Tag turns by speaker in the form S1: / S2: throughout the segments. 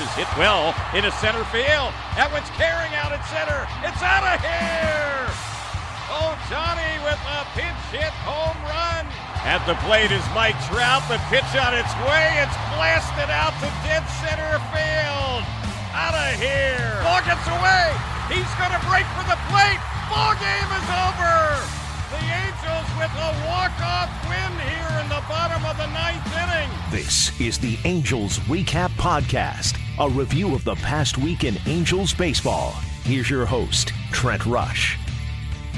S1: is hit well into center field. That one's carrying out at center. It's out of here. Oh, Johnny with a pinch hit home run. At the plate is Mike Trout. The pitch on its way. It's blasted out to dead center field. Out of here. Ball gets away. He's going to break for the plate. Ball game is over. The Angels with a walk-off win here the bottom of the ninth inning.
S2: This is the Angels Recap Podcast, a review of the past week in Angels baseball. Here's your host, Trent Rush.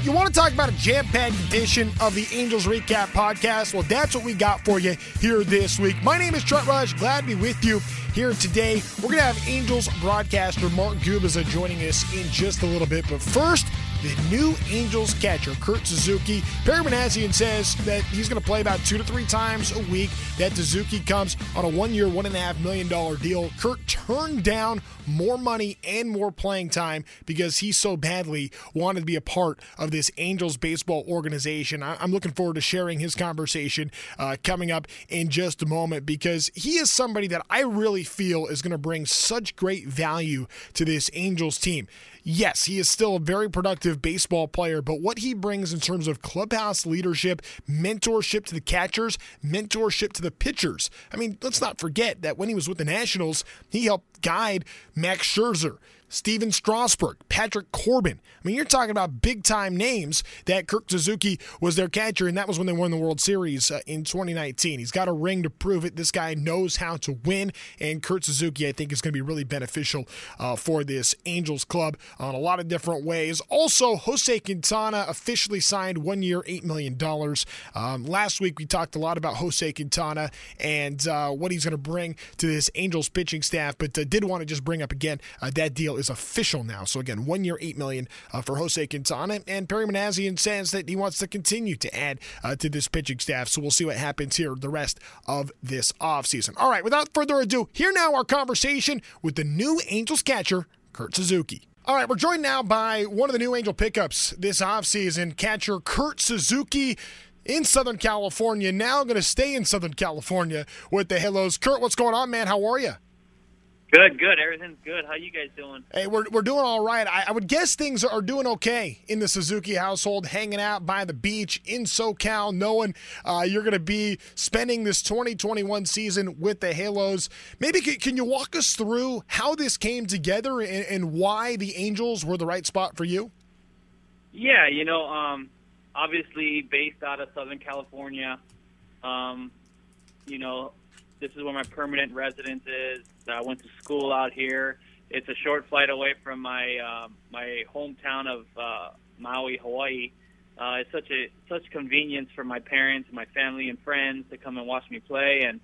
S3: You want to talk about a jam packed edition of the Angels Recap Podcast? Well, that's what we got for you here this week. My name is Trent Rush. Glad to be with you here today. We're going to have Angels broadcaster Mark Gubicza joining us in just a little bit. But first, the new Angels catcher, Kurt Suzuki. Perry Minasian says that he's going to play about two to three times a week. That Suzuki comes on a one year, $1.5 million deal. Kurt turned down more money and more playing time because he so badly wanted to be a part of this Angels baseball organization. I'm looking forward to sharing his conversation uh, coming up in just a moment because he is somebody that I really feel is going to bring such great value to this Angels team yes, he is still a very productive baseball player, but what he brings in terms of clubhouse leadership, mentorship to the catchers, mentorship to the pitchers. I mean, let's not forget that when he was with the Nationals, he helped guide Max Scherzer. Stephen Strasburg, Patrick Corbin. I mean, you're talking about big time names that Kurt Suzuki was their catcher, and that was when they won the World Series uh, in 2019. He's got a ring to prove it. This guy knows how to win, and Kurt Suzuki, I think, is going to be really beneficial uh, for this Angels club on a lot of different ways. Also, Jose Quintana officially signed one year, $8 million. Um, last week, we talked a lot about Jose Quintana and uh, what he's going to bring to this Angels pitching staff, but uh, did want to just bring up again uh, that deal is official now. So again, one year, eight million uh, for Jose Quintana, and Perry Minasian says that he wants to continue to add uh, to this pitching staff. So we'll see what happens here the rest of this offseason. All right, without further ado, here now our conversation with the new Angels catcher, Kurt Suzuki. All right, we're joined now by one of the new Angel pickups this offseason, catcher Kurt Suzuki in Southern California. Now going to stay in Southern California with the Halos. Kurt, what's going on, man? How are you?
S4: Good, good. Everything's good. How you guys doing?
S3: Hey, we're, we're doing all right. I, I would guess things are doing okay in the Suzuki household, hanging out by the beach in SoCal, knowing uh, you're going to be spending this 2021 season with the Halos. Maybe can, can you walk us through how this came together and, and, why the Angels were the right spot for you?
S4: Yeah, you know, um, obviously based out of Southern California, um, you know, this is where my permanent residence is. I went to school out here. It's a short flight away from my uh, my hometown of uh, Maui, Hawaii. Uh, it's such a such convenience for my parents and my family and friends to come and watch me play, and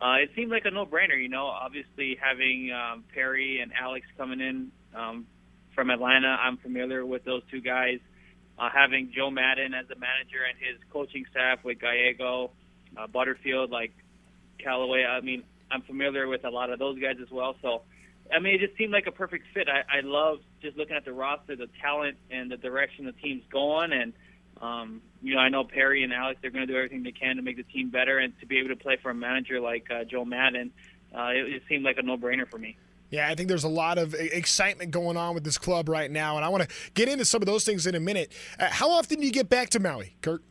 S4: uh, it seemed like a no-brainer. You know, obviously having um, Perry and Alex coming in um, from Atlanta, I'm familiar with those two guys. Uh, having Joe Maddon as a manager and his coaching staff with Gallego, uh, Butterfield, like Callaway. I mean, I'm familiar with a lot of those guys as well. So, I mean, it just seemed like a perfect fit. I, I love just looking at the roster, the talent, and the direction the team's going. And, um, you know, I know Perry and Alex, they're going to do everything they can to make the team better. And to be able to play for a manager like uh, Joe Maddon, uh, it, it seemed like a no brainer for me.
S3: Yeah, I think there's a lot of excitement going on with this club right now, and I want to get into some of those things in a minute. Uh, how often do you get back to Maui, Kurt?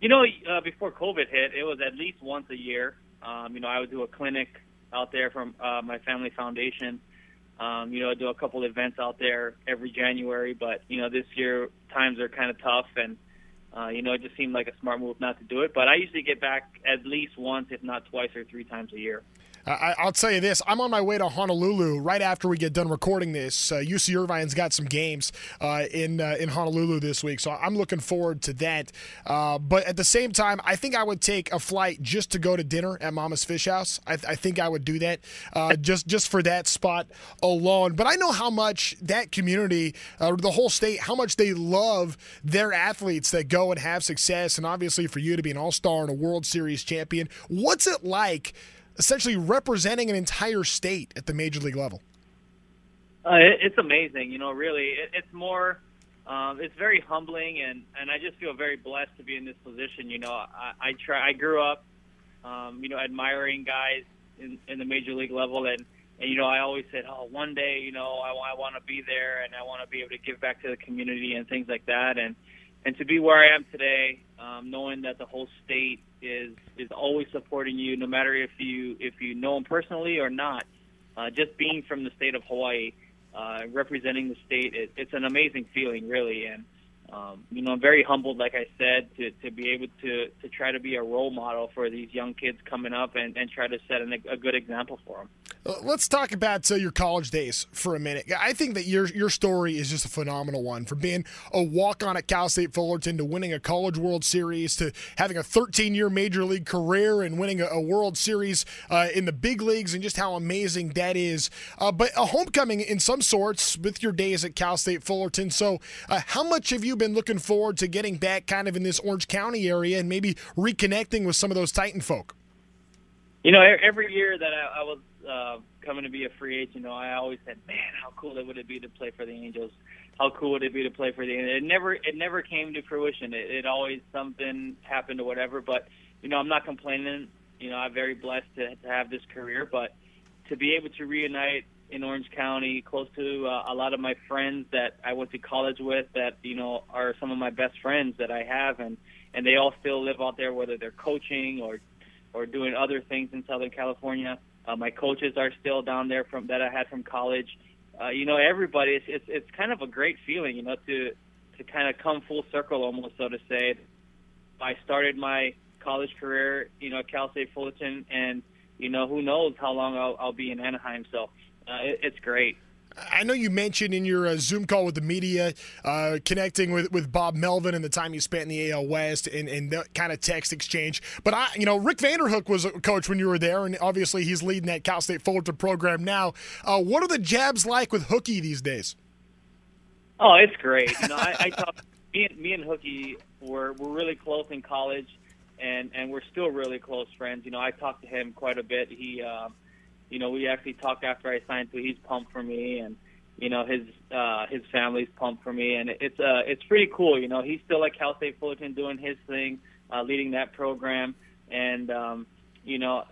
S4: You know, uh, before COVID hit, it was at least once a year. Um, you know, I would do a clinic out there from uh, my family foundation. Um, you know, I do a couple events out there every January, but you know, this year times are kind of tough, and uh, you know, it just seemed like a smart move not to do it. But I usually get back at least once, if not twice or three times a year.
S3: I, will tell you this: I'm on my way to Honolulu right after we get done recording this. Uh, UC Irvine's got some games uh, in uh, in Honolulu this week, so I'm looking forward to that. Uh, but at the same time, I think I would take a flight just to go to dinner at Mama's Fish House. I, I think I would do that uh, just just for that spot alone. But I know how much that community, uh, the whole state, how much they love their athletes that go and have success, and obviously for you to be an All Star and a World Series champion. What's it like? Essentially representing an entire state at the major league level?
S4: Uh, it, it's amazing. You know, really, it, it's more. Um, it's very humbling, and and I just feel very blessed to be in this position. You know, I, I try. I grew up, um, you know, admiring guys in in the major league level, and and you know, I always said, oh, one day, you know, I, I want to be there and I want to be able to give back to the community and things like that. And and to be where I am today, um, knowing that the whole state is is always supporting you, no matter if you if you know them personally or not. Uh, just being from the state of Hawaii, uh, representing the state, it, it's an amazing feeling, really. And um, you know, I'm very humbled, like I said, to, to be able to, to try to be a role model for these young kids coming up and, and try to set an, a good example for them.
S3: Let's talk about uh, your college days for a minute. I think that your your story is just a phenomenal one. From being a walk on at Cal State Fullerton to winning a College World Series to having a 13 year major league career and winning a, a World Series uh, in the big leagues and just how amazing that is. Uh, but a homecoming in some sorts with your days at Cal State Fullerton. So, uh, how much have you been looking forward to getting back kind of in this Orange County area and maybe reconnecting with some of those Titan folk?
S4: You know, every year that I, I was uh, coming to be a free agent, you know, I always said, "Man, how cool it would it be to play for the Angels? How cool would it be to play for the?" Angels? It never, it never came to fruition. It, it always something happened or whatever. But you know, I'm not complaining. You know, I'm very blessed to, to have this career, but to be able to reunite in Orange County, close to uh, a lot of my friends that I went to college with, that you know are some of my best friends that I have, and and they all still live out there, whether they're coaching or or doing other things in Southern California. Uh, my coaches are still down there from that I had from college. Uh, you know, everybody. It's, it's it's kind of a great feeling, you know, to to kind of come full circle, almost so to say. I started my college career, you know, at Cal State Fullerton, and you know, who knows how long I'll, I'll be in Anaheim. So uh, it, it's great.
S3: I know you mentioned in your uh, Zoom call with the media, uh, connecting with, with Bob Melvin and the time you spent in the AL West and, and that kind of text exchange. But I, you know, Rick Vanderhook was a coach when you were there, and obviously he's leading that Cal State Fullerton program now. Uh, what are the jabs like with Hookie these days?
S4: Oh, it's great. You know, I, I talk. Me and, me and Hookie were were really close in college, and and we're still really close friends. You know, I talk to him quite a bit. He. Uh, you know, we actually talked after I signed, so he's pumped for me, and you know his uh, his family's pumped for me, and it's uh, it's pretty cool. You know, he's still at Cal State Fullerton doing his thing, uh, leading that program, and um, you know,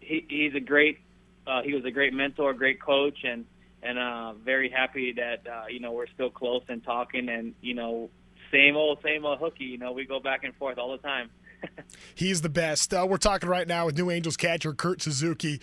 S4: he, he's a great uh, he was a great mentor, great coach, and and uh, very happy that uh, you know we're still close and talking, and you know, same old same old hookie. You know, we go back and forth all the time.
S3: He's the best. Uh, we're talking right now with New Angels catcher Kurt Suzuki.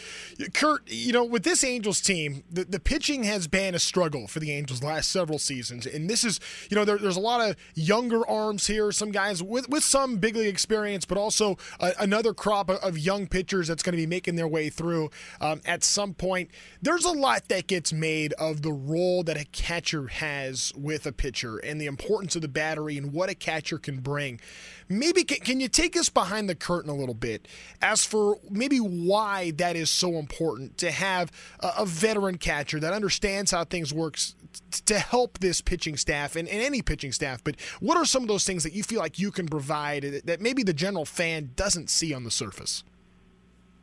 S3: Kurt, you know, with this Angels team, the, the pitching has been a struggle for the Angels last several seasons. And this is, you know, there, there's a lot of younger arms here, some guys with, with some big league experience, but also another crop of, young pitchers that's going to be making their way through um, at some point. There's a lot that gets made of the role that a catcher has with a pitcher and the importance of the battery and what a catcher can bring. Maybe can, can you take us behind the curtain a little bit as for maybe why that is so important to have a, a veteran catcher that understands how things works to help this pitching staff and, and, any pitching staff. But what are some of those things that you feel like you can provide that maybe the general fan doesn't see on the surface?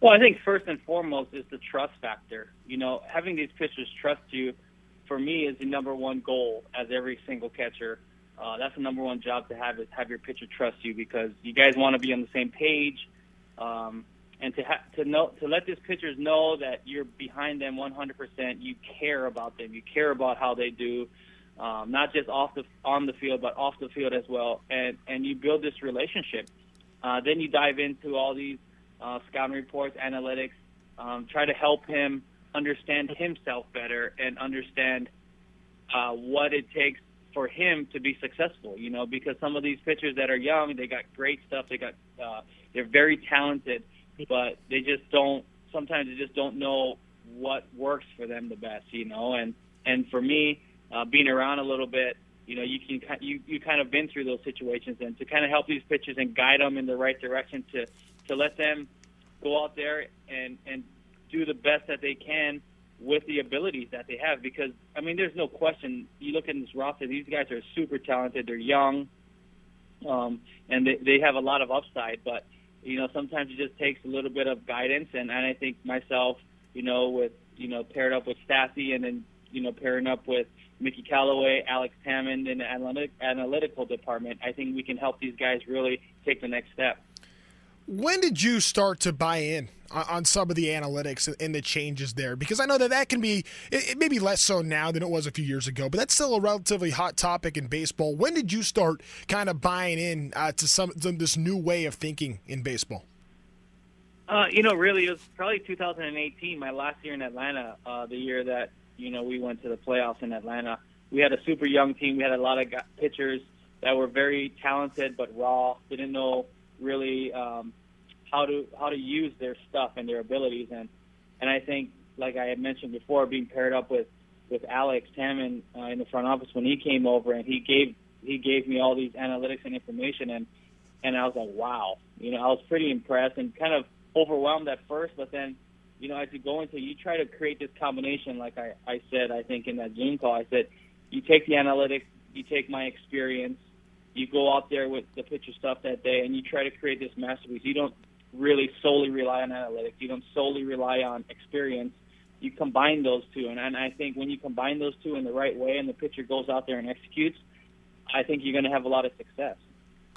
S4: Well, I think first and foremost is the trust factor. You know, having these pitchers trust you, for me, is the number one goal as every single catcher. Uh, that's the number one job to have is have your pitcher trust you because you guys want to be on the same page, um, and to ha- to know to let these pitchers know that you're behind them 100%. You care about them. You care about how they do, um, not just off the on the field but off the field as well. And and you build this relationship. Uh, then you dive into all these uh, scouting reports, analytics. Um, try to help him understand himself better and understand uh, what it takes for him to be successful. You know, because some of these pitchers that are young, they got great stuff. They got uh, they're very talented, but they just don't. Sometimes they just don't know what works for them the best. You know, and and for me, uh, being around a little bit, you know, you can you you kind of been through those situations, and to kind of help these pitchers and guide them in the right direction to to let them go out there and and do the best that they can with the abilities that they have. Because I mean, there's no question. You look at this roster; these guys are super talented. They're young, um, and they they have a lot of upside. But you know, sometimes it just takes a little bit of guidance. And, and I think myself, you know, with you know paired up with Stassi, and then you know pairing up with Mickey Callaway, Alex Hammond in the analytic, analytical department, I think we can help these guys really take the next step.
S3: When did you start to buy in on some of the analytics and the changes there? Because I know that that can be it, maybe less so now than it was a few years ago, but that's still a relatively hot topic in baseball. When did you start kind of buying in uh, to some to this new way of thinking in baseball?
S4: Uh, you know, really, it was probably 2018, my last year in Atlanta, uh, the year that you know we went to the playoffs in Atlanta. We had a super young team. We had a lot of pitchers that were very talented but raw. Didn't know really um, how to how to use their stuff and their abilities. And and I think, like I had mentioned before, being paired up with with Alex Tamin uh, in the front office when he came over and he gave he gave me all these analytics and information and and I was like, wow, you know, I was pretty impressed and kind of overwhelmed at first, but then, you know, as you go into, you try to create this combination. Like I I said, I think in that Zoom call, I said, you take the analytics, you take my experience, you go out there with the pitcher stuff that day and you try to create this masterpiece. You don't really solely rely on analytics. You don't solely rely on experience. You combine those two, and, and I think when you combine those two in the right way, and the pitcher goes out there and executes, I think you're going to have a lot of success.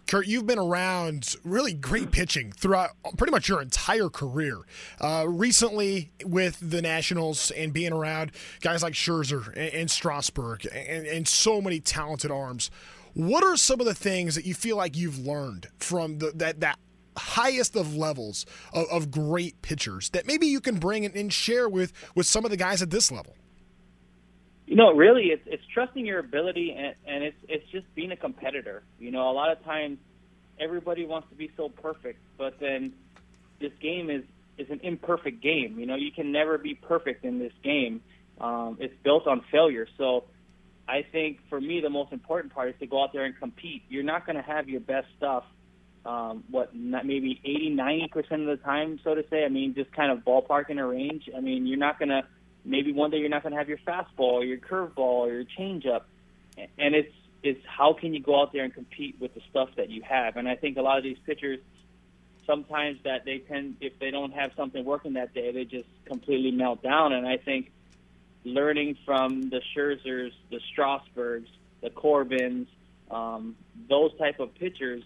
S3: Kurt, you've been around really great pitching throughout pretty much your entire career. Uh, recently, with the Nationals and being around guys like Scherzer and, and Strasburg and, and so many talented arms, what are some of the things that you feel like you've learned from the, that that highest of levels of, of, great pitchers that maybe you can bring and share with with some of the guys at this level?
S4: You know, really, it's it's trusting your ability and, and it's it's just being a competitor. You know, a lot of times everybody wants to be so perfect, but then this game is is an imperfect game. You know, you can never be perfect in this game. Um, it's built on failure, so I think for me the most important part is to go out there and compete. You're not going to have your best stuff, um, what not maybe 80, 90 percent of the time, so to say. I mean, just kind of ballpark in a range. I mean, you're not going to maybe one day you're not going to have your fastball, or your curveball, or your changeup, and it's it's how can you go out there and compete with the stuff that you have. And I think a lot of these pitchers sometimes that they tend if they don't have something working that day, they just completely melt down. And I think learning from the Scherzers, the Strasburgs, the Corbins, um, those type of pitchers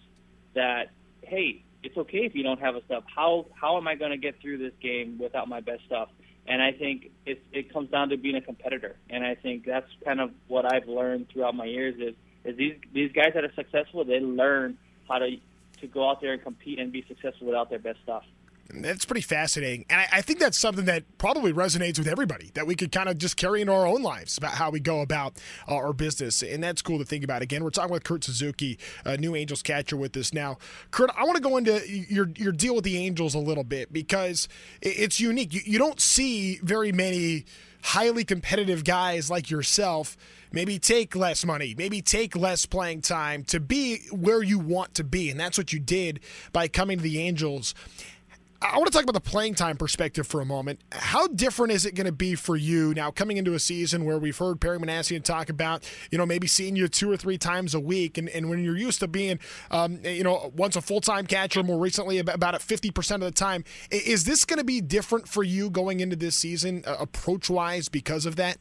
S4: that hey, it's okay if you don't have a stuff. How how am I going to get through this game without my best stuff? And I think it it comes down to being a competitor. And I think that's kind of what I've learned throughout my years is is these these guys that are successful, they learn how to to go out there and compete and be successful without their best stuff.
S3: That's pretty fascinating. And I, I, think that's something that probably resonates with everybody that we could kind of just carry into our own lives about how we go about uh, our business. And that's cool to think about. Again, we're talking with Kurt Suzuki, uh, new Angels catcher with us now. Kurt, I want to go into your, your deal with the Angels a little bit because it's unique. You, you don't see very many highly competitive guys like yourself maybe take less money, maybe take less playing time to be where you want to be. And that's what you did by coming to the Angels. I want to talk about the playing time perspective for a moment. How different is it going to be for you now coming into a season where we've heard Perry Minasian talk about, you know, maybe seeing you two or three times a week, and, and when you're used to being, um, you know, once a full time catcher, more recently about at 50% of the time, is this going to be different for you going into this season, uh, approach wise, because of that?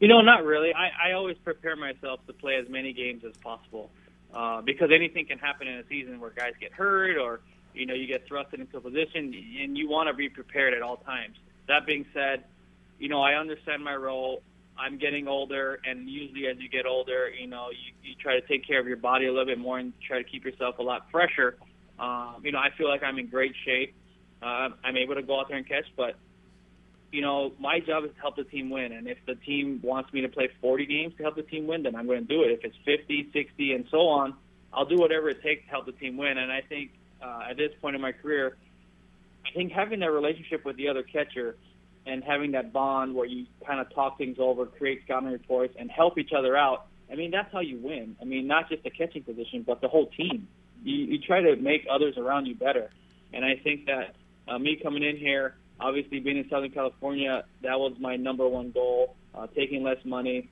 S4: You know, not really. I, I always prepare myself to play as many games as possible uh, because anything can happen in a season where guys get hurt or – you know, you get thrusted into a position, and you want to be prepared at all times. That being said, you know, I understand my role. I'm getting older, and usually as you get older, you know, you, you try to take care of your body a little bit more and try to keep yourself a lot fresher. Um, you know, I feel like I'm in great shape. Uh, I'm able to go out there and catch, but you know, my job is to help the team win. And if the team wants me to play 40 games to help the team win, then I'm going to do it. If it's 50, 60, and so on, I'll do whatever it takes to help the team win. And I think uh, at this point in my career, I think having that relationship with the other catcher and having that bond where you kind of talk things over, create scouting reports, and help each other out. I mean, that's how you win. I mean, not just the catching position, but the whole team. You, you try to make others around you better. And I think that uh, me coming in here, obviously being in Southern California, that was my number one goal. Uh, taking less money,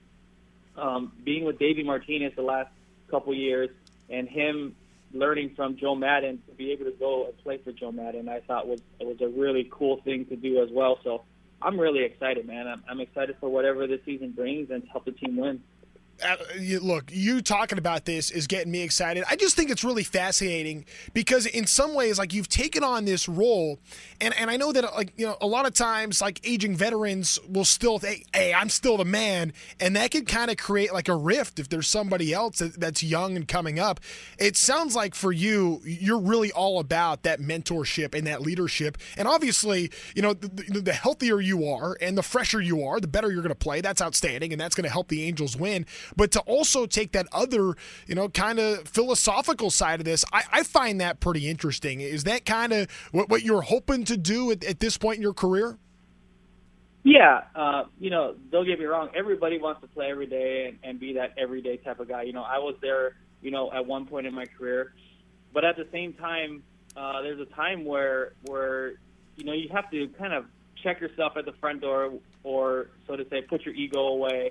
S4: um, being with Davey Martinez the last couple years, and him learning from Joe Maddon to be able to go and play for Joe Maddon, I thought was was a really cool thing to do as well. So I'm really excited, man. I'm, I'm excited for whatever the season brings and to help the team win.
S3: Uh, look, you talking about this is getting me excited. I just think it's really fascinating because in some ways, like you've taken on this role, and and I know that like you know a lot of times like aging veterans will still hey, I'm still the man, and that can kind of create like a rift if there's somebody else that's young and coming up. It sounds like for you, you're really all about that mentorship and that leadership, and obviously, you know, the, the healthier you are and the fresher you are, the better you're going to play. That's outstanding, and that's going to help the Angels win but to also take that other, you know, kind of philosophical side of this, I, I, find that pretty interesting. Is that kind of what, what you're hoping to do at, at this point in your career?
S4: Yeah, uh, you know, don't get me wrong. Everybody wants to play every day and, and be that everyday type of guy. You know, I was there, you know, at one point in my career, but at the same time, uh, there's a time where where you know you have to kind of check yourself at the front door, or so to say, put your ego away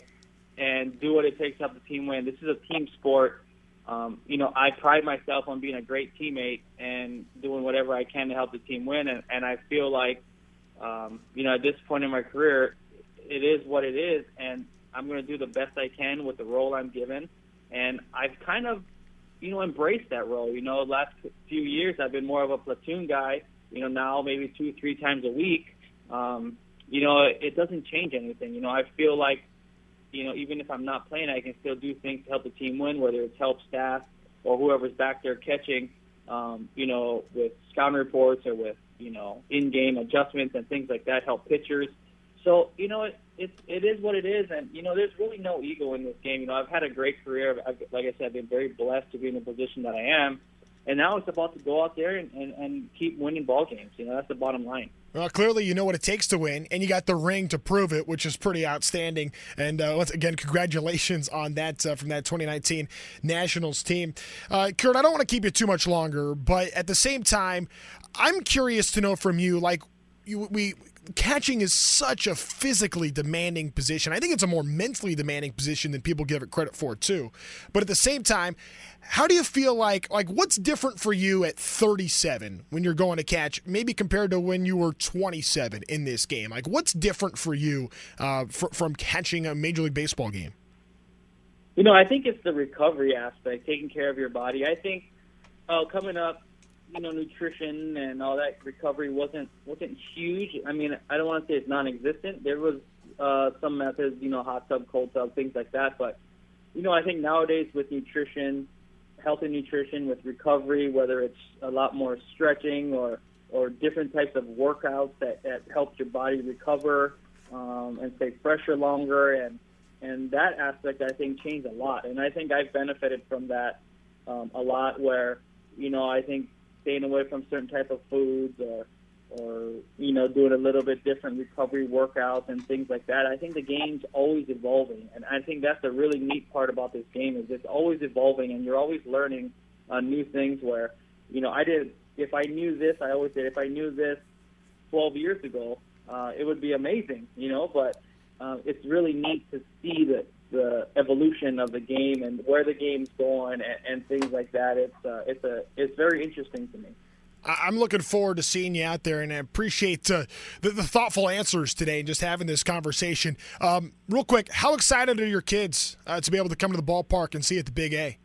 S4: and do what it takes to help the team win. This is a team sport. Um, you know, I pride myself on being a great teammate and doing whatever I can to help the team win. And, and I feel like, um, you know, at this point in my career, it is what it is, and I'm going to do the best I can with the role I'm given. And I've kind of, you know, embraced that role. You know, last few years I've been more of a platoon guy. You know, now maybe two, three times a week. Um, you know, it doesn't change anything. You know, I feel like you know, even if I'm not playing, I can still do things to help the team win, whether it's help staff or whoever's back there catching, um, you know, with scouting reports or with, you know, in-game adjustments and things like that, help pitchers. So, you know, it, it, it is what it is. And, you know, there's really no ego in this game. You know, I've had a great career. I've, like I said, I've been very blessed to be in the position that I am. And now it's about to go out there and, and, and keep winning ball games. You know, that's the bottom line.
S3: Well, clearly you know what it takes to win, and you got the ring to prove it, which is pretty outstanding. And uh, once again, congratulations on that uh, from that 2019 Nationals team. Uh, Kurt, I don't want to keep you too much longer, but at the same time, I'm curious to know from you, like, you, we catching is such a physically demanding position. I think it's a more mentally demanding position than people give it credit for too. But at the same time, how do you feel like like what's different for you at 37 when you're going to catch maybe compared to when you were 27 in this game? Like what's different for you uh, from catching a major league baseball game?
S4: You know, I think it's the recovery aspect, taking care of your body. I think uh, coming up you know, nutrition and all that recovery wasn't wasn't huge. I mean, I don't want to say it's non-existent. There was uh, some methods, you know, hot tub, cold tub, things like that. But you know, I think nowadays with nutrition, healthy nutrition, with recovery, whether it's a lot more stretching or or different types of workouts that that help your body recover um, and stay fresher longer, and and that aspect I think changed a lot. And I think I've benefited from that um, a lot. Where you know, I think staying away from certain type of foods or or you know doing a little bit different recovery workouts and things like that. I think the game's always evolving, and I think that's the really neat part about this game is it's always evolving, and you're always learning uh, new things. Where you know I did if I knew this, I always said if I knew this 12 years ago, uh, it would be amazing, you know. But uh, it's really neat to see that the evolution of the game and where the game's going and, and things like that. It's uh, it's a it's very interesting to me.
S3: I'm looking forward to seeing you out there, and I appreciate uh, the, the, thoughtful answers today and just having this conversation. Um, real quick, how excited are your kids uh, to be able to come to the ballpark and see at the Big A?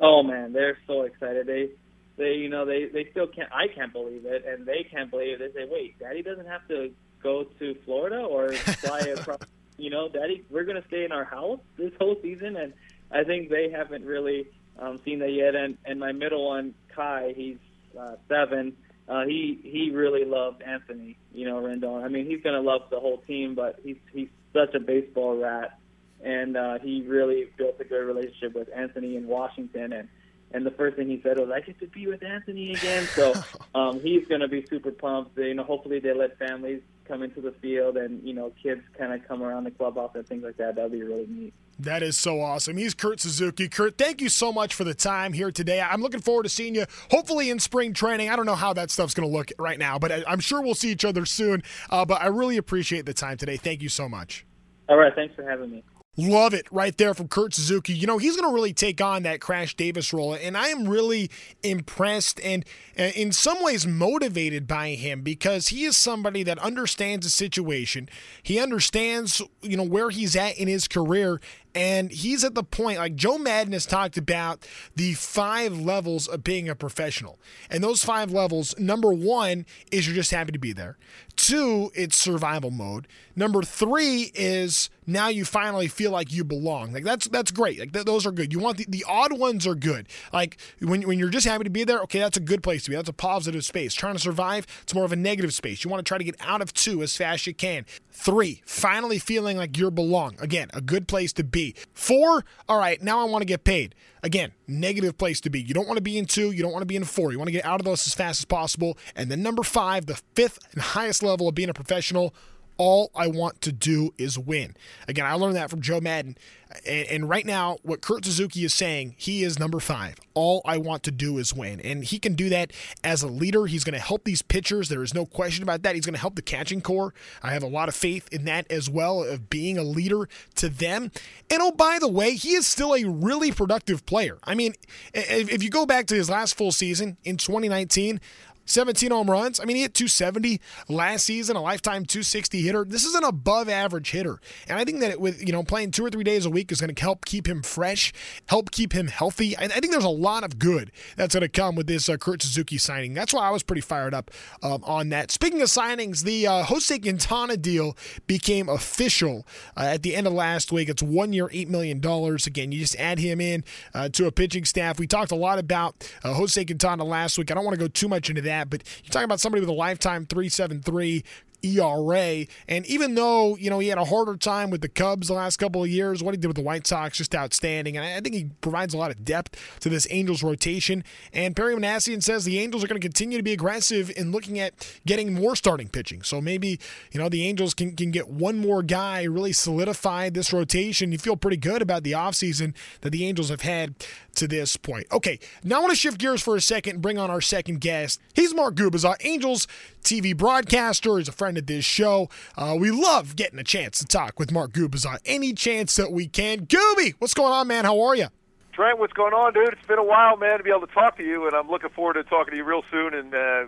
S4: Oh man, they're so excited. They, they, you know, they they still can't. I can't believe it, and they can't believe it. They say, "Wait, Daddy doesn't have to go to Florida or fly across you know, Daddy, we're going to stay in our house this whole season, and I think they haven't really um, seen that yet. And and my middle one, Kai, he's uh, seven. Uh, he he really loved Anthony, you know, Rendon. I mean, he's going to love the whole team, but he's he's such a baseball rat, and uh, he really built a good relationship with Anthony in Washington. And and the first thing he said was, "I get to be with Anthony again." So um, he's going to be super pumped. You know, hopefully they let families come into the field and you know kids kind of come around the clubhouse and things like that. That'd be really neat.
S3: That is so awesome. He's Kurt Suzuki. Kurt, thank you so much for the time here today. I'm looking forward to seeing you, hopefully in spring training. I don't know how that stuff's going to look right now, but I'm sure we'll see each other soon. Uh, but I really appreciate the time today. Thank you so much.
S4: All right. Thanks for having me.
S3: Love it right there from Kurt Suzuki. You know, he's going to really take on that Crash Davis role. And I am really impressed and in some ways motivated by him because he is somebody that understands the situation. He understands, you know, where he's at in his career And he's at the point, like Joe Maddon has talked about the five levels of being a professional. And those five levels, number one is you're just happy to be there. Two, it's survival mode. Number three is now you finally feel like you belong. Like that's that's great. Like th- those are good. You want the, the odd ones are good. Like when when you're just happy to be there, okay, that's a good place to be. That's a positive space. Trying to survive, it's more of a negative space. You want to try to get out of two as fast as you can. Three, finally feeling like you belong. Again, a good place to be. Four, all right, now I want to get paid. Again, negative place to be. You don't want to be in two. You don't want to be in four. You want to get out of those as fast as possible. And then number five, the fifth and highest level of being a professional all I want to do is win. Again, I learned that from Joe Maddon. And, and, right now, what Kurt Suzuki is saying, he is number five. All I want to do is win. And he can do that as a leader. He's going to help these pitchers. There is no question about that. He's going to help the catching core. I have a lot of faith in that as well, of being a leader to them. And oh, by the way, he is still a really productive player. I mean, if you go back to his last full season in 2019, 17 home runs. I mean, he hit 270 last season, a lifetime 260 hitter. This is an above average hitter. And I think that it, with, you know, playing two or three days a week is going to help keep him fresh, help keep him healthy. I, I think there's a lot of good that's going to come with this uh, Kurt Suzuki signing. That's why I was pretty fired up um, on that. Speaking of signings, the uh, Jose Quintana deal became official uh, at the end of last week. It's one year, $8 million. Again, you just add him in uh, to a pitching staff. We talked a lot about uh, Jose Quintana last week. I don't want to go too much into that that. But you're talking about somebody with a lifetime 373 ERA. And even though, you know, he had a harder time with the Cubs the last couple of years, what he did with the White Sox, just outstanding. And I think he provides a lot of depth to this Angels rotation. And Perry Minasian says the Angels are going to continue to be aggressive in looking at getting more starting pitching. So maybe, you know, the Angels can, can get one more guy, really solidify this rotation. You feel pretty good about the offseason that the Angels have had to this point. Okay, now I want to shift gears for a second and bring on our second guest. He's Mark Gubicza, Angels TV broadcaster. He's a friend of this show. Uh, we love getting a chance to talk with Mark Gubicza any chance that we can. Gooby, what's going on, man? How are you?
S5: Trent, what's going on, dude? It's been a while, man, to be able to talk to you, and I'm looking forward to talking to you real soon and uh,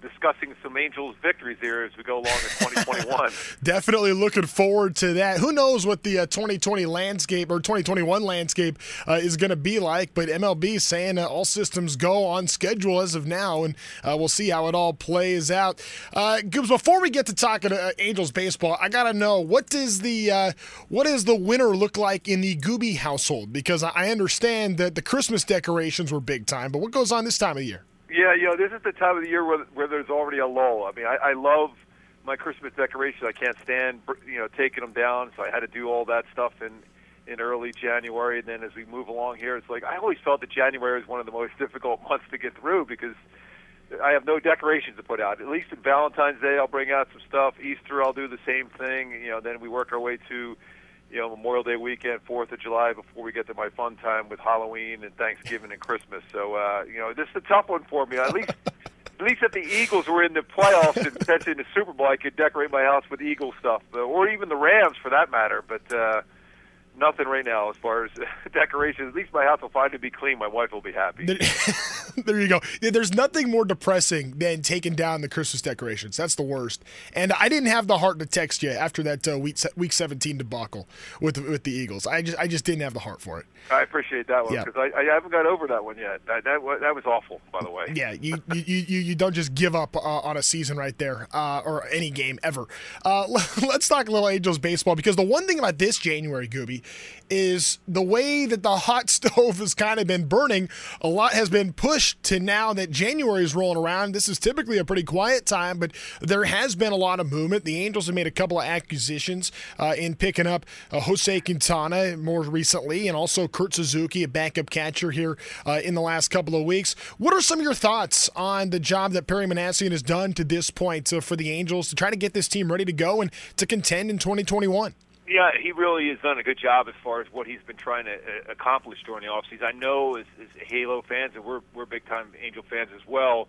S5: discussing some Angels victories here as we go along in 2021.
S3: Definitely looking forward to that. Who knows what the uh, 2020 landscape or 2021 landscape uh, is going to be like, but MLB saying uh, all systems go on schedule as of now, and uh, we'll see how it all plays out. Uh, before we get to talking uh, Angels baseball, I got to know what does the what does the winter look like in the Gooby household? Because I understand that the Christmas decorations were big time, but what goes on this time of year?
S5: Yeah, you know, this is the time of the year where, where there's already a lull. I mean, I, I love my Christmas decorations. I can't stand, you know, taking them down, so I had to do all that stuff in in early January. And then as we move along here, it's like I always felt that January was one of the most difficult months to get through because I have no decorations to put out. At least in Valentine's Day, I'll bring out some stuff. Easter, I'll do the same thing. You know, then we work our way to you know Memorial Day weekend, Fourth of July, before we get to my fun time with Halloween and Thanksgiving and Christmas. So uh, you know this is a tough one for me. At least. At least if the Eagles were in the playoffs and potentially in the Super Bowl, I could decorate my house with Eagle stuff, or even the Rams for that matter. But uh, nothing right now as far as decorations. At least my house will finally be clean. My wife will be happy.
S3: there you go. There's nothing more depressing than taking down the Christmas decorations. That's the worst. And I didn't have the heart to text you after that uh, week week 17 debacle with the, with the Eagles. I just I just didn't have the heart for it.
S5: I appreciate that one because I, I haven't got over that one yet. That, that that was awful, by the way.
S3: Yeah, you you, you, you don't just give up uh, on a season right there uh, or any game ever. Uh, let's talk little Angels baseball because the one thing about this January, Gooby, is the way that the hot stove has kind of been burning. A lot has been pushed to now that January is rolling around. This is typically a pretty quiet time, but there has been a lot of movement. The Angels have made a couple of acquisitions uh, in picking up uh, Jose Quintana more recently, and also Kurt Suzuki, a backup catcher here uh, in the last couple of weeks. What are some of your thoughts on the job that Perry Minasian has done to this point uh, for the Angels to try to get this team ready to go and to contend in 2021?
S5: Yeah, he really has done a good job as far as what he's been trying to uh, accomplish during the offseason. I know as, as Halo fans, and we're we're big time Angel fans as well.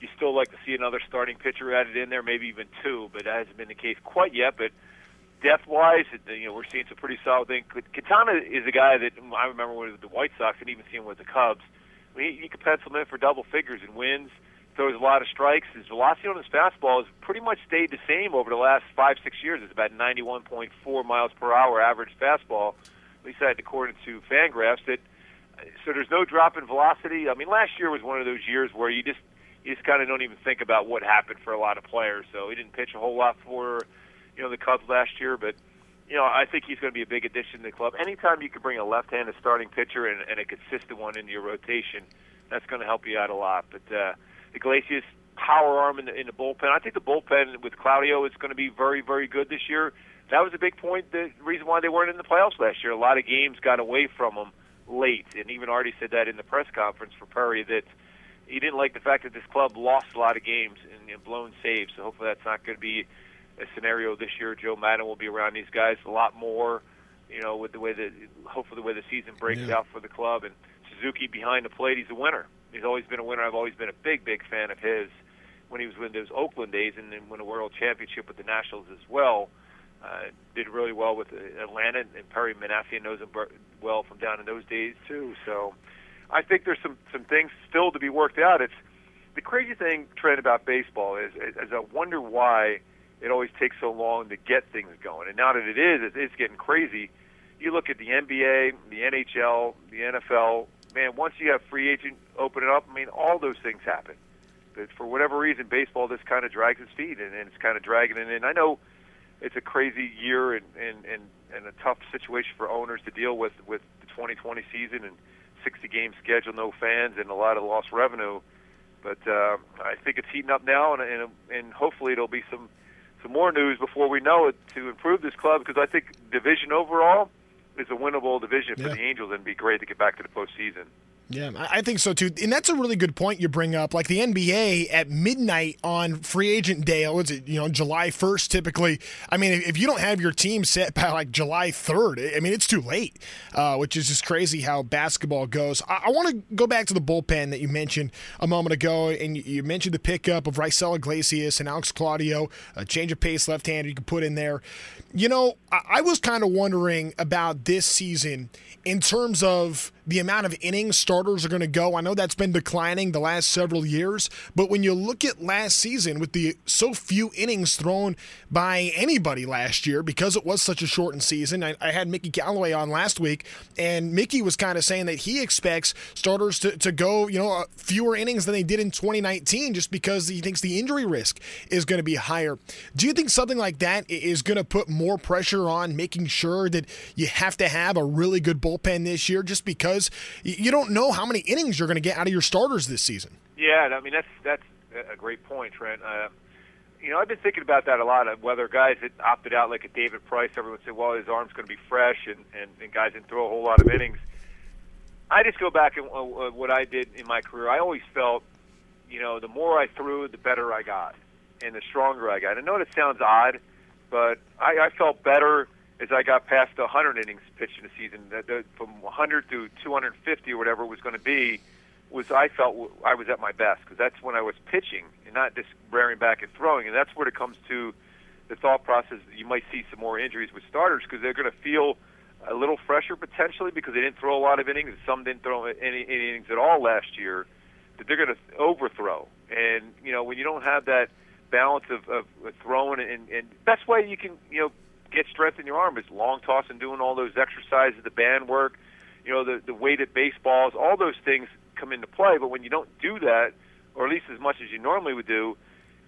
S5: You still like to see another starting pitcher added in there, maybe even two, but that hasn't been the case quite yet. But depth wise, you know, we're seeing some pretty solid things. Quintana is a guy that I remember with the White Sox and even seeing with the Cubs. I mean, you could pencil him in for double figures and wins throws a lot of strikes. His velocity on his fastball has pretty much stayed the same over the last five, six years. It's about 91.4 miles per hour average fastball. at least according to Fangraphs, that so there's no drop in velocity. I mean, last year was one of those years where you just you just kind of don't even think about what happened for a lot of players. So he didn't pitch a whole lot for you know the Cubs last year, but you know I think he's going to be a big addition to the club. Anytime you can bring a left-handed starting pitcher and, and a consistent one into your rotation, that's going to help you out a lot. But uh, Iglesias power arm in the, in the bullpen. I think the bullpen with Claudio is going to be very, very good this year. That was a big point. The reason why they weren't in the playoffs last year. A lot of games got away from them late, and even Artie said that in the press conference for Perry that he didn't like the fact that this club lost a lot of games and, and blown saves. So hopefully that's not going to be a scenario this year. Joe Maddon will be around these guys a lot more. You know, with the way that hopefully the way the season breaks yeah. out for the club and Suzuki behind the plate, he's a winner. He's always been a winner. I've always been a big, big fan of his when he was with those Oakland days and then won a world championship with the Nationals as well. Uh, did really well with Atlanta, and Perry Minasian knows him well from down in those days too. So I think there's some some things still to be worked out. It's the crazy thing, Trent, about baseball is, is I wonder why it always takes so long to get things going. And now that it is, it's getting crazy. You look at the NBA, the NHL, the NFL. Man, once you have free agent opening up, I mean, all those things happen. But for whatever reason, baseball just kind of drags its feet, and, and it's kind of dragging it in. I know it's a crazy year and, and, and, and a tough situation for owners to deal with with the 2020 season and 60 game schedule, no fans, and a lot of lost revenue. But uh, I think it's heating up now, and, and and hopefully it'll be some some more news before we know it to improve this club because I think division overall is a winnable division for yeah. the Angels, and it'd be great to get back to the postseason.
S3: Yeah, I think so too. And that's a really good point you bring up. Like the NBA at midnight on free agent day, what's it, you know, July 1st typically. I mean, if you don't have your team set by like July 3rd, I mean, it's too late, uh, which is just crazy how basketball goes. I, I want to go back to the bullpen that you mentioned a moment ago. And you mentioned the pickup of Raisel Iglesias and Alex Claudio, a change of pace left hander you can put in there. You know, I, I was kind of wondering about this season in terms of the amount of innings starters are going to go. I know that's been declining the last several years, but when you look at last season with the so few innings thrown by anybody last year because it was such a shortened season, I, I had Mickey Callaway on last week, and Mickey was kind of saying that he expects starters to, to go, you know, uh, fewer innings than they did in 2019 just because he thinks the injury risk is going to be higher. Do you think something like that is going to put more pressure on making sure that you have to have a really good bullpen this year just because because you don't know how many innings you're going to get out of your starters this season.
S5: Yeah, I mean that's that's a great point, Trent. Uh, you know, I've been thinking about that a lot. Of whether guys that opted out, like a David Price, everyone said, "Well, his arm's going to be fresh," and, and and guys didn't throw a whole lot of innings. I just go back and uh, what I did in my career. I always felt, you know, the more I threw, the better I got, and the stronger I got. I know that sounds odd, but I, I felt better as I got past the 100 innings pitched in the season, the, the, from 100 to 250 or whatever it was going to be, was I felt I was at my best because that's when I was pitching and not just rearing back and throwing. And that's where it comes to the thought process. You might see some more injuries with starters because they're going to feel a little fresher potentially because they didn't throw a lot of innings. Some didn't throw any, any innings at all last year. That they're going to overthrow, and you know when you don't have that balance of, of throwing and, and best way you can you know get strength in your arm is long toss and doing all those exercises, the band work, you know, the the weighted baseballs, all those things come into play. But when you don't do that, or at least as much as you normally would do,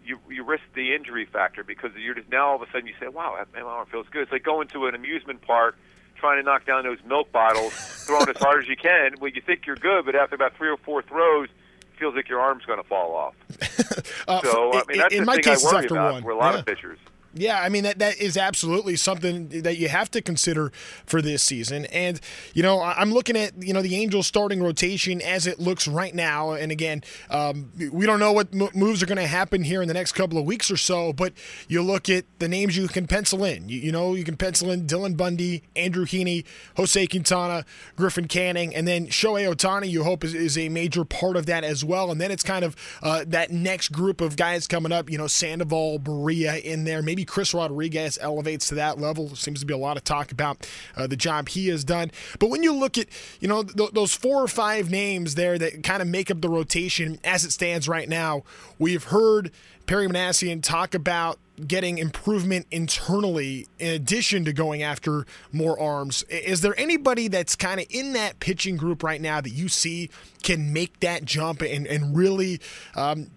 S5: you you risk the injury factor because you're just now all of a sudden you say, wow, my arm feels good. It's like going to an amusement park trying to knock down those milk bottles, throwing as hard as you can. Well, you think you're good, but after about three or four throws, it feels like your arm's going to fall off. uh, so I mean, that's the thing I worry about one. for a lot yeah. of pitchers.
S3: Yeah, I mean that that is absolutely something that you have to consider for this season. And you know, I'm looking at you know the Angels starting rotation as it looks right now. And again, um, we don't know what moves are going to happen here in the next couple of weeks or so. But you look at the names you can pencil in. You, you know, you can pencil in Dylan Bundy, Andrew Heaney, Jose Quintana, Griffin Canning, and then Shohei Ohtani. You hope is, is a major part of that as well. And then it's kind of uh, that next group of guys coming up. You know, Sandoval, Barria in there, maybe maybe Chris Rodriguez elevates to that level. There seems to be a lot of talk about uh, the job he has done. But when you look at, you know, th- those four or five names there that kind of make up the rotation as it stands right now, we've heard Perry Minasian talk about getting improvement internally in addition to going after more arms. Is there anybody that's kind of in that pitching group right now that you see can make that jump and, and really um,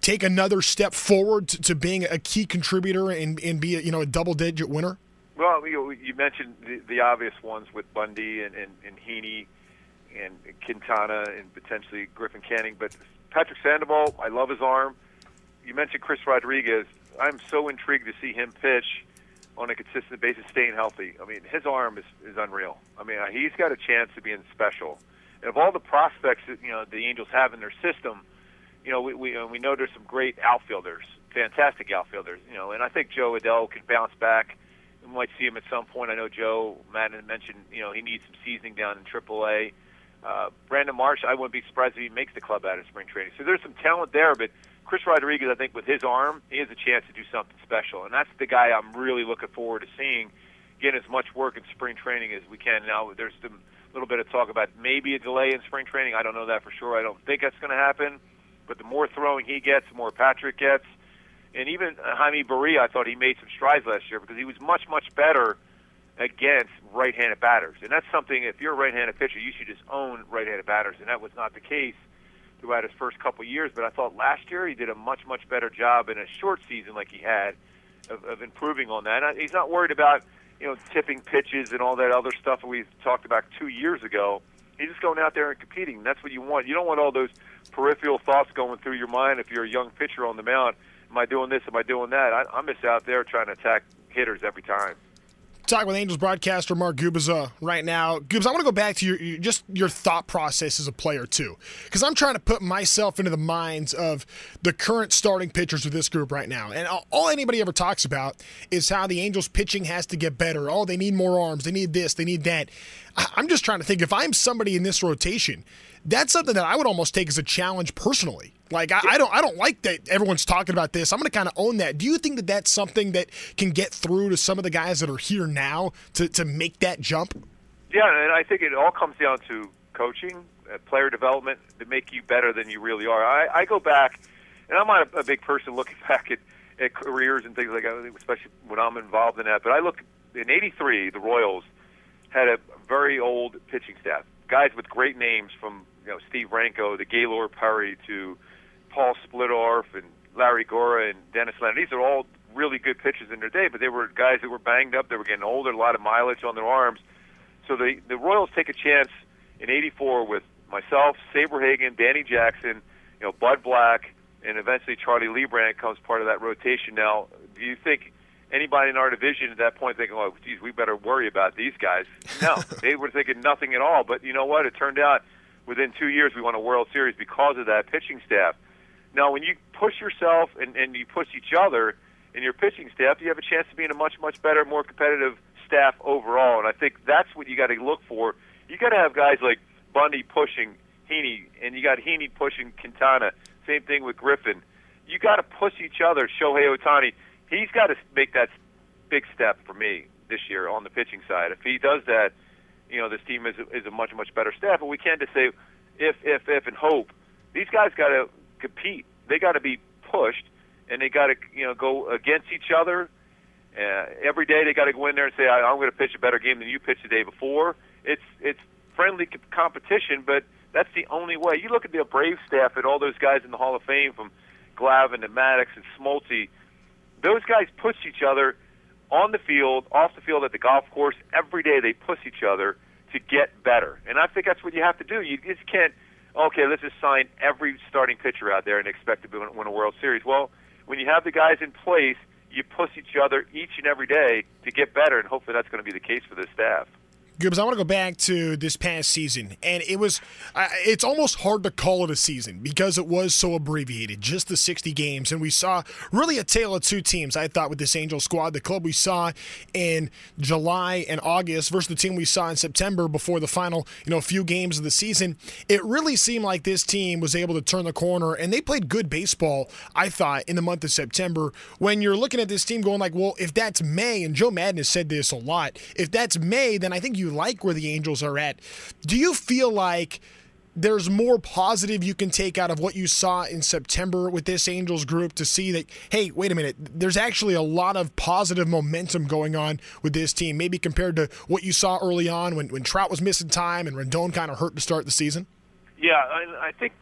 S3: take another step forward to, to, being a key contributor and, and be a, you know a double digit winner?
S5: Well, you, you mentioned the, the, obvious ones with Bundy and, and, and Heaney and Quintana and potentially Griffin Canning, but Patrick Sandoval, I love his arm. You mentioned Chris Rodriguez. I'm so intrigued to see him pitch on a consistent basis, staying healthy. I mean, his arm is, is unreal. I mean, uh, he's got a chance of being special. And of all the prospects that you know the Angels have in their system, you know, we we, uh, we know there's some great outfielders, fantastic outfielders. You know, and I think Jo Adell can bounce back. We might see him at some point. I know Joe Maddon mentioned, you know, he needs some seasoning down in AAA. Uh, Brandon Marsh, I wouldn't be surprised if he makes the club out of spring training. So there's some talent there, but Chris Rodriguez, I think, with his arm, he has a chance to do something special, and that's the guy I'm really looking forward to seeing get as much work in spring training as we can. Now, there's a little bit of talk about maybe a delay in spring training. I don't know that for sure. I don't think that's going to happen. But the more throwing he gets, the more Patrick gets. And even Jaime Barria, I thought he made some strides last year because he was much, much better against right-handed batters. And that's something, if you're a right-handed pitcher, you should just own right-handed batters. And that was not the case throughout his first couple years. But I thought last year he did a much, much better job in a short season like he had of, of improving on that. And he's not worried about, you know, tipping pitches and all that other stuff that we talked about two years ago. He's just going out there and competing. That's what you want. You don't want all those peripheral thoughts going through your mind if you're a young pitcher on the mound. Am I doing this? Am I doing that? I, I'm just out there trying to attack hitters every time
S3: talking with Angels broadcaster Mark Gubicza right now. Gubes, I want to go back to your just your thought process as a player too, because I'm trying to put myself into the minds of the current starting pitchers of this group right now, and all anybody ever talks about is how the Angels pitching has to get better. Oh, they need more arms, they need this, they need that. I'm just trying to think if I'm somebody in this rotation, that's something that I would almost take as a challenge personally like I, I, don't I don't like that everyone's talking about this. I'm going to kind of own that. Do you think that that's something that can get through to some of the guys that are here now to to make that jump?
S5: Yeah, and I think it all comes down to coaching, uh, player development to make you better than you really are. I, I go back, and I'm not a, a big person looking back at, at careers and things like that, especially when I'm involved in that. But I look in '83, the Royals had a very old pitching staff, guys with great names from you know Steve Renko to Gaylord Perry to Paul Splittorff and Larry Gura and Dennis Leonard. These are all really good pitchers in their day, but they were guys that were banged up. They were getting older, a lot of mileage on their arms. So the the Royals take a chance in '84 with myself, Saberhagen, Danny Jackson, you know, Bud Black, and eventually Charlie Leibrandt comes part of that rotation. Now, do you think anybody in our division at that point thinking, "Oh, geez, we better worry about these guys"? No, they were thinking nothing at all. But you know what? It turned out within two years we won a World Series because of that pitching staff. Now, when you push yourself and, and you push each other in your pitching staff, you have a chance to be in a much, much better, more competitive staff overall. And I think that's what you got to look for. You got to have guys like Bundy pushing Heaney, and you got Heaney pushing Quintana. Same thing with Griffin. You got to push each other. Shohei Ohtani, he's got to make that big step for me this year on the pitching side. If he does that, you know, this team is a, is a much, much better staff. But we can't just say if, if, if, and hope. These guys got to compete. They got to be pushed, and they got to you know go against each other. Uh, every day they got to go in there and say, "I'm going to pitch a better game than you pitched the day before." It's it's friendly competition, but that's the only way. You look at the Brave staff and all those guys in the Hall of Fame, from Glavine to Maddux and Smoltz. Those guys push each other on the field, off the field, at the golf course. Every day they push each other to get better, and I think that's what you have to do. You just can't okay, let's just sign every starting pitcher out there and expect to win a World Series. Well, when you have the guys in place, you push each other each and every day to get better, and hopefully that's going to be the case for this staff.
S3: Gibbs, I want to go back to this past season, and it was it's almost hard to call it a season because it was so abbreviated, just the 60 games, and we saw really a tale of two teams. I thought with this Angel squad, the club we saw in July and August versus the team we saw in September before the final, you know, few games of the season. It really seemed like this team was able to turn the corner, and they played good baseball. I thought in the month of September. When you're looking at this team, going like, well, if that's May, and Joe Maddon has said this a lot, if that's May, then I think you like where the Angels are at. Do you feel like there's more positive you can take out of what you saw in September with this Angels group to see that, hey, wait a minute, there's actually a lot of positive momentum going on with this team, maybe compared to what you saw early on when, when Trout was missing time and Rendon kind of hurt to start the season?
S5: Yeah, I, I think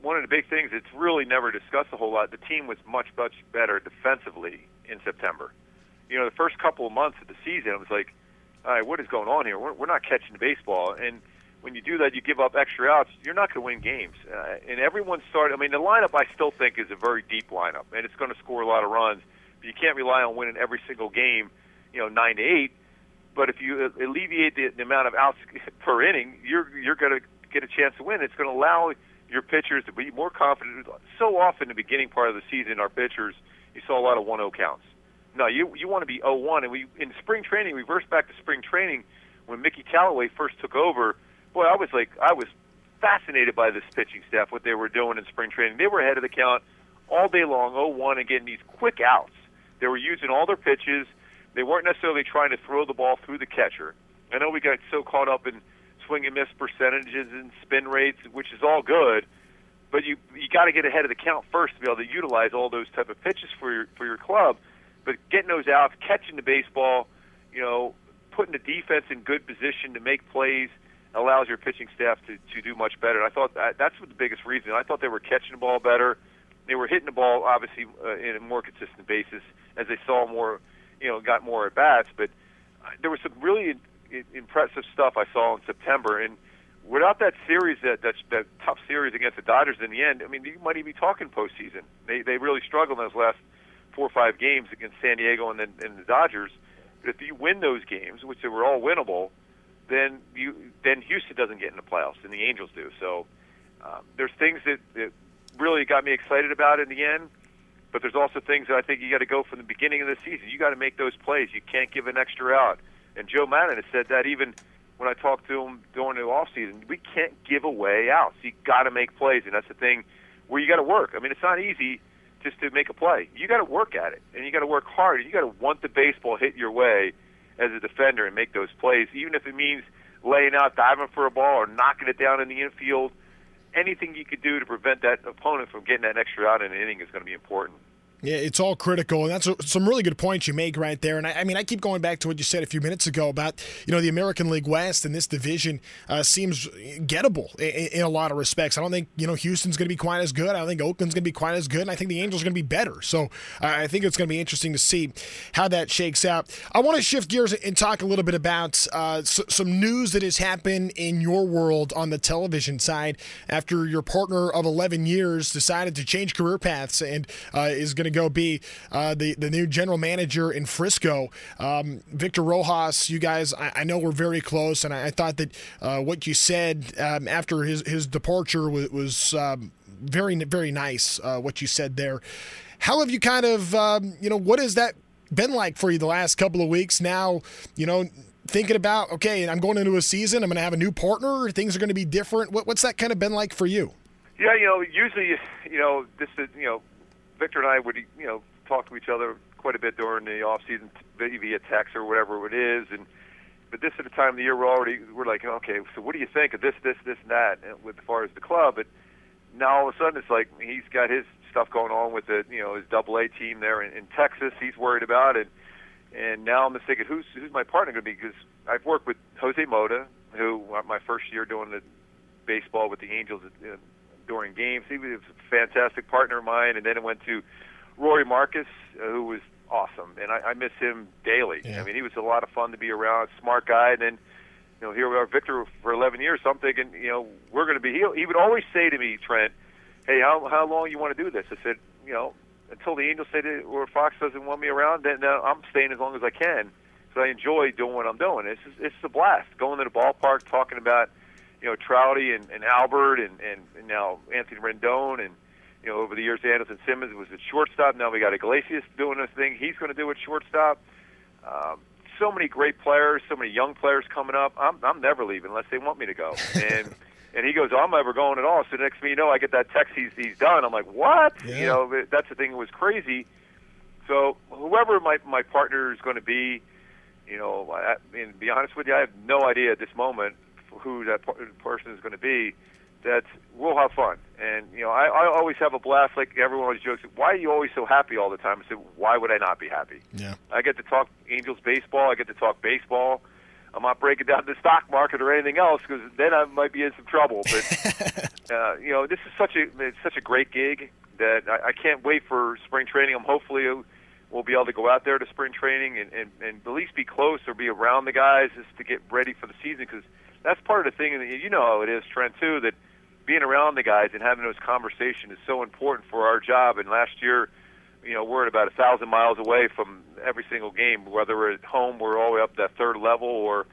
S5: one of the big things it's really never discussed a whole lot. The team was much much better defensively in September. You know, the first couple of months of the season, it was like all right, what is going on here? We're, we're not catching the baseball. And when you do that, you give up extra outs. You're not going to win games. Uh, and everyone started. I mean, the lineup I still think is a very deep lineup, and it's going to score a lot of runs. But you can't rely on winning every single game. You know, nine to eight. But if you alleviate the, the amount of outs per inning, you're you're going to get a chance to win. It's going to allow your pitchers to be more confident. So often, in the beginning part of the season, our pitchers, you saw a lot of 1-0 counts no, you you want to be 0-1, and we in spring training we reversed back to spring training when Mickey Callaway first took over. Boy, I was like I was fascinated by this pitching staff, what they were doing in spring training. They were ahead of the count all day long, 0-1, and getting these quick outs. They were using all their pitches. They weren't necessarily trying to throw the ball through the catcher. I know we got so caught up in swing and miss percentages and spin rates, which is all good, but you you got to get ahead of the count first to be able to utilize all those type of pitches for your for your club. But getting those outs, catching the baseball, you know, putting the defense in good position to make plays allows your pitching staff to, to do much better. And I thought that, that's what the biggest reason. I thought they were catching the ball better. They were hitting the ball obviously uh, in a more consistent basis as they saw more, you know, got more at bats. But uh, there was some really in, impressive stuff I saw in September. And without that series, that, that that tough series against the Dodgers in the end, I mean, you might even be talking postseason. They they really struggled in those last four or five games against San Diego and then and the Dodgers. But if you win those games, which they were all winnable, then you then Houston doesn't get in the playoffs and the Angels do. So um, there's things that, that really got me excited about in the end. But there's also things that I think you got to go from the beginning of the season. You got to make those plays. You can't give an extra out. And Joe Maddon has said that even when I talked to him during the off season, we can't give away outs. You got to make plays, and that's the thing where you got to work. I mean, it's not easy just to make a play. You got to work at it, and you got to work hard. You got to want the baseball hit your way as a defender and make those plays, even if it means laying out, diving for a ball, or knocking it down in the infield. Anything you could do to prevent that opponent from getting that extra out in an inning is going to be important.
S3: Yeah, it's all critical, and that's some really good points you make right there. And I, I, mean, I keep going back to what you said a few minutes ago about you know the American League West and this division uh, seems gettable in, in, a lot of respects. I don't think you know Houston's going to be quite as good. I don't think Oakland's going to be quite as good, and I think the Angels are going to be better. So uh, I think it's going to be interesting to see how that shakes out. I want to shift gears and talk a little bit about uh, some news that has happened in your world on the television side after your partner of 11 years decided to change career paths and uh, is going to to go be uh, the the new general manager in Frisco. Um, Victor Rojas, you guys, I, I, know we're very close, and I, I thought that uh, what you said um, after his his departure was, was um, very very nice. Uh, what you said there. How have you kind of um, you know what has that been like for you the last couple of weeks? Now you know thinking about okay, I'm going into a season. I'm going to have a new partner. Things are going to be different. What, what's that kind of been like for you?
S5: Yeah, you know, usually, you know, this is, you know, Victor and I would you know talk to each other quite a bit during the off season via text or whatever it is, and but this at the time of the year we're already we're like okay, so what do you think of this, this, this, and that and with as far as the club? But now all of a sudden it's like he's got his stuff going on with the you know his Double A team there in, in Texas. He's worried about it, and now I'm thinking who's who's my partner going to be? Because I've worked with Jose Mota, who uh, my first year doing the baseball with the Angels uh, during games. He was a fantastic partner of mine, and then it went to Rory Markas, uh, who was awesome, and I, I miss him daily. Yeah. I mean, he was a lot of fun to be around, smart guy, and then you know here we are, Victor for 11 years. So I'm thinking, you know, we're going to be. He, he would always say to me, Trent, "Hey, how how long you want to do this?" I said, you know, until the Angels say that, or Fox doesn't want me around, then uh, I'm staying as long as I can. So I enjoy doing what I'm doing. It's just, it's a blast going to the ballpark, talking about you know Trouty and, and Albert and, and and now Anthony Rendon and you know over the years Andrelton Simmons was at shortstop. Now we got Iglesias doing this thing. He's going to do at shortstop. Um, so many great players, so many young players coming up. I'm I'm never leaving unless they want me to go. And and he goes, I'm never going at all. So the next thing you know, I get that text he's he's done. I'm like, what?
S3: Yeah.
S5: You know, that's the thing that was crazy. So whoever my my partner is going to be, you know, I, I mean, to be honest with you, I have no idea at this moment who that person is going to be. That we'll have fun, and you know, I, I always have a blast. Like everyone always jokes, why are you always so happy all the time? I said, why would I not be happy?
S3: Yeah.
S5: I get to talk Angels baseball. I get to talk baseball. I'm not breaking down the stock market or anything else because then I might be in some trouble. But uh, you know, this is such a it's such a great gig that I, I can't wait for spring training. I'm hopefully we'll be able to go out there to spring training and, and, and at least be close or be around the guys just to get ready for the season because that's part of the thing. And you know how it is, Trent, too, that being around the guys and having those conversations is so important for our job. And last year, you know, we're at about a thousand miles away from every single game. Whether we're at home, we're all the way up that third level, or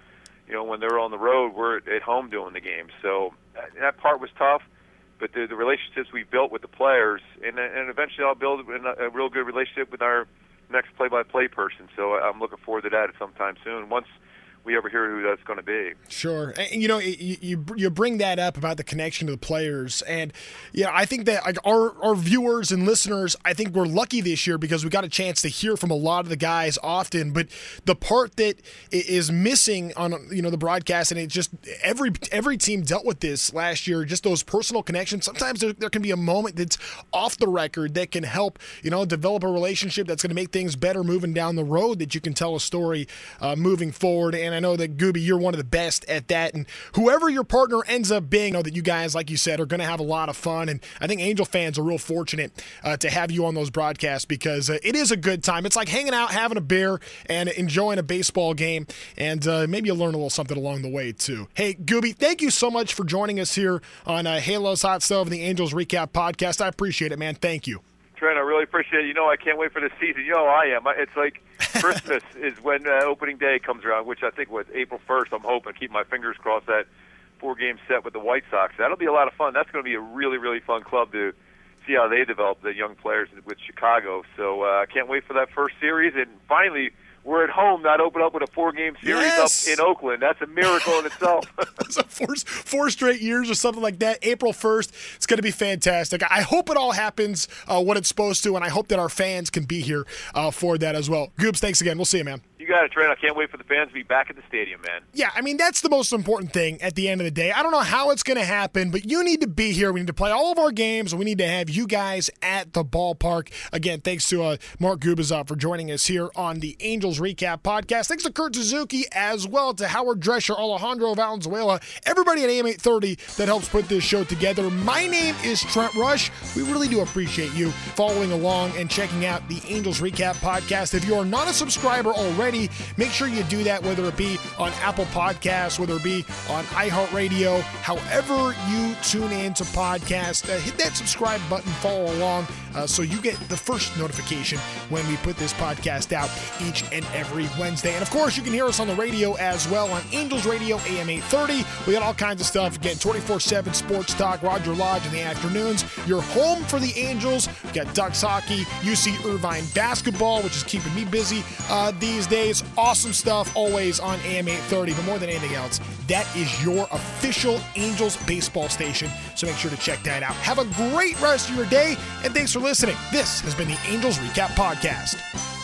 S5: you know, when they're on the road, we're at home doing the game. So uh, that part was tough, but the, the relationships we built with the players, and and eventually I'll build a, a real good relationship with our next play-by-play person. So I'm looking forward to that sometime soon. Once we ever hear who that's going to be.
S3: Sure, and you know you, you bring that up about the connection to the players, and yeah, I think that like our our viewers and listeners, I think we're lucky this year because we got a chance to hear from a lot of the guys often. But the part that is missing on you know the broadcast, and it just every every team dealt with this last year, just those personal connections. Sometimes there, there can be a moment that's off the record that can help you know develop a relationship that's going to make things better moving down the road. That you can tell a story uh, moving forward, and I know that Gooby, you're one of the best at that. And whoever your partner ends up being, know that you guys, like you said, are going to have a lot of fun. And I think Angel fans are real fortunate uh, to have you on those broadcasts because uh, it is a good time. It's like hanging out, having a beer, and enjoying a baseball game. And uh, maybe you'll learn a little something along the way, too. Hey, Gooby, thank you so much for joining us here on uh, Halo's Hot Stove and the Angels Recap Podcast. I appreciate it, man. Thank you.
S5: Trent, I really appreciate it. You know, I can't wait for the season. You know, I am. It's like Christmas is when uh, opening day comes around, which I think was April 1st. I'm hoping. Keep my fingers crossed that four game set with the White Sox. That'll be a lot of fun. That's going to be a really, really fun club to see how they develop the young players with Chicago. So uh, I can't wait for that first series. And finally, we're at home, not open up with a four game series
S3: yes.
S5: up in Oakland. That's a miracle in itself.
S3: four, four straight years or something like that. April 1st, it's going to be fantastic. I hope it all happens uh, what it's supposed to, and I hope that our fans can be here uh, for that as well. Goobs, thanks again. We'll see you, man.
S5: You got it, Trent. I can't wait for the fans to be back at the stadium, man.
S3: Yeah, I mean, that's the most important thing at the end of the day. I don't know how it's going to happen, but you need to be here. We need to play all of our games, we need to have you guys at the ballpark. Again, thanks to uh, Mark Gubicza for joining us here on the Angels Recap Podcast. Thanks to Kurt Suzuki as well, to Howard Drescher, Alejandro Valenzuela, everybody at AM 830 that helps put this show together. My name is Trent Rush. We really do appreciate you following along and checking out the Angels Recap Podcast. If you are not a subscriber already, make sure you do that, whether it be on Apple Podcasts, whether it be on iHeartRadio, however you tune in to podcasts. Uh, hit that subscribe button, follow along, uh, so you get the first notification when we put this podcast out each and every Wednesday. And of course, you can hear us on the radio as well on Angels Radio AM 830. We got all kinds of stuff. Again, 24 7 sports talk, Roger Lodge in the afternoons. You're home for the Angels. We got Ducks hockey, UC Irvine basketball, which is keeping me busy uh, these days. Awesome stuff always on AM 830. But more than anything else, that is your official Angels baseball station. So make sure to check that out. Have a great rest of your day, and thanks for listening. This has been the Angels Recap Podcast.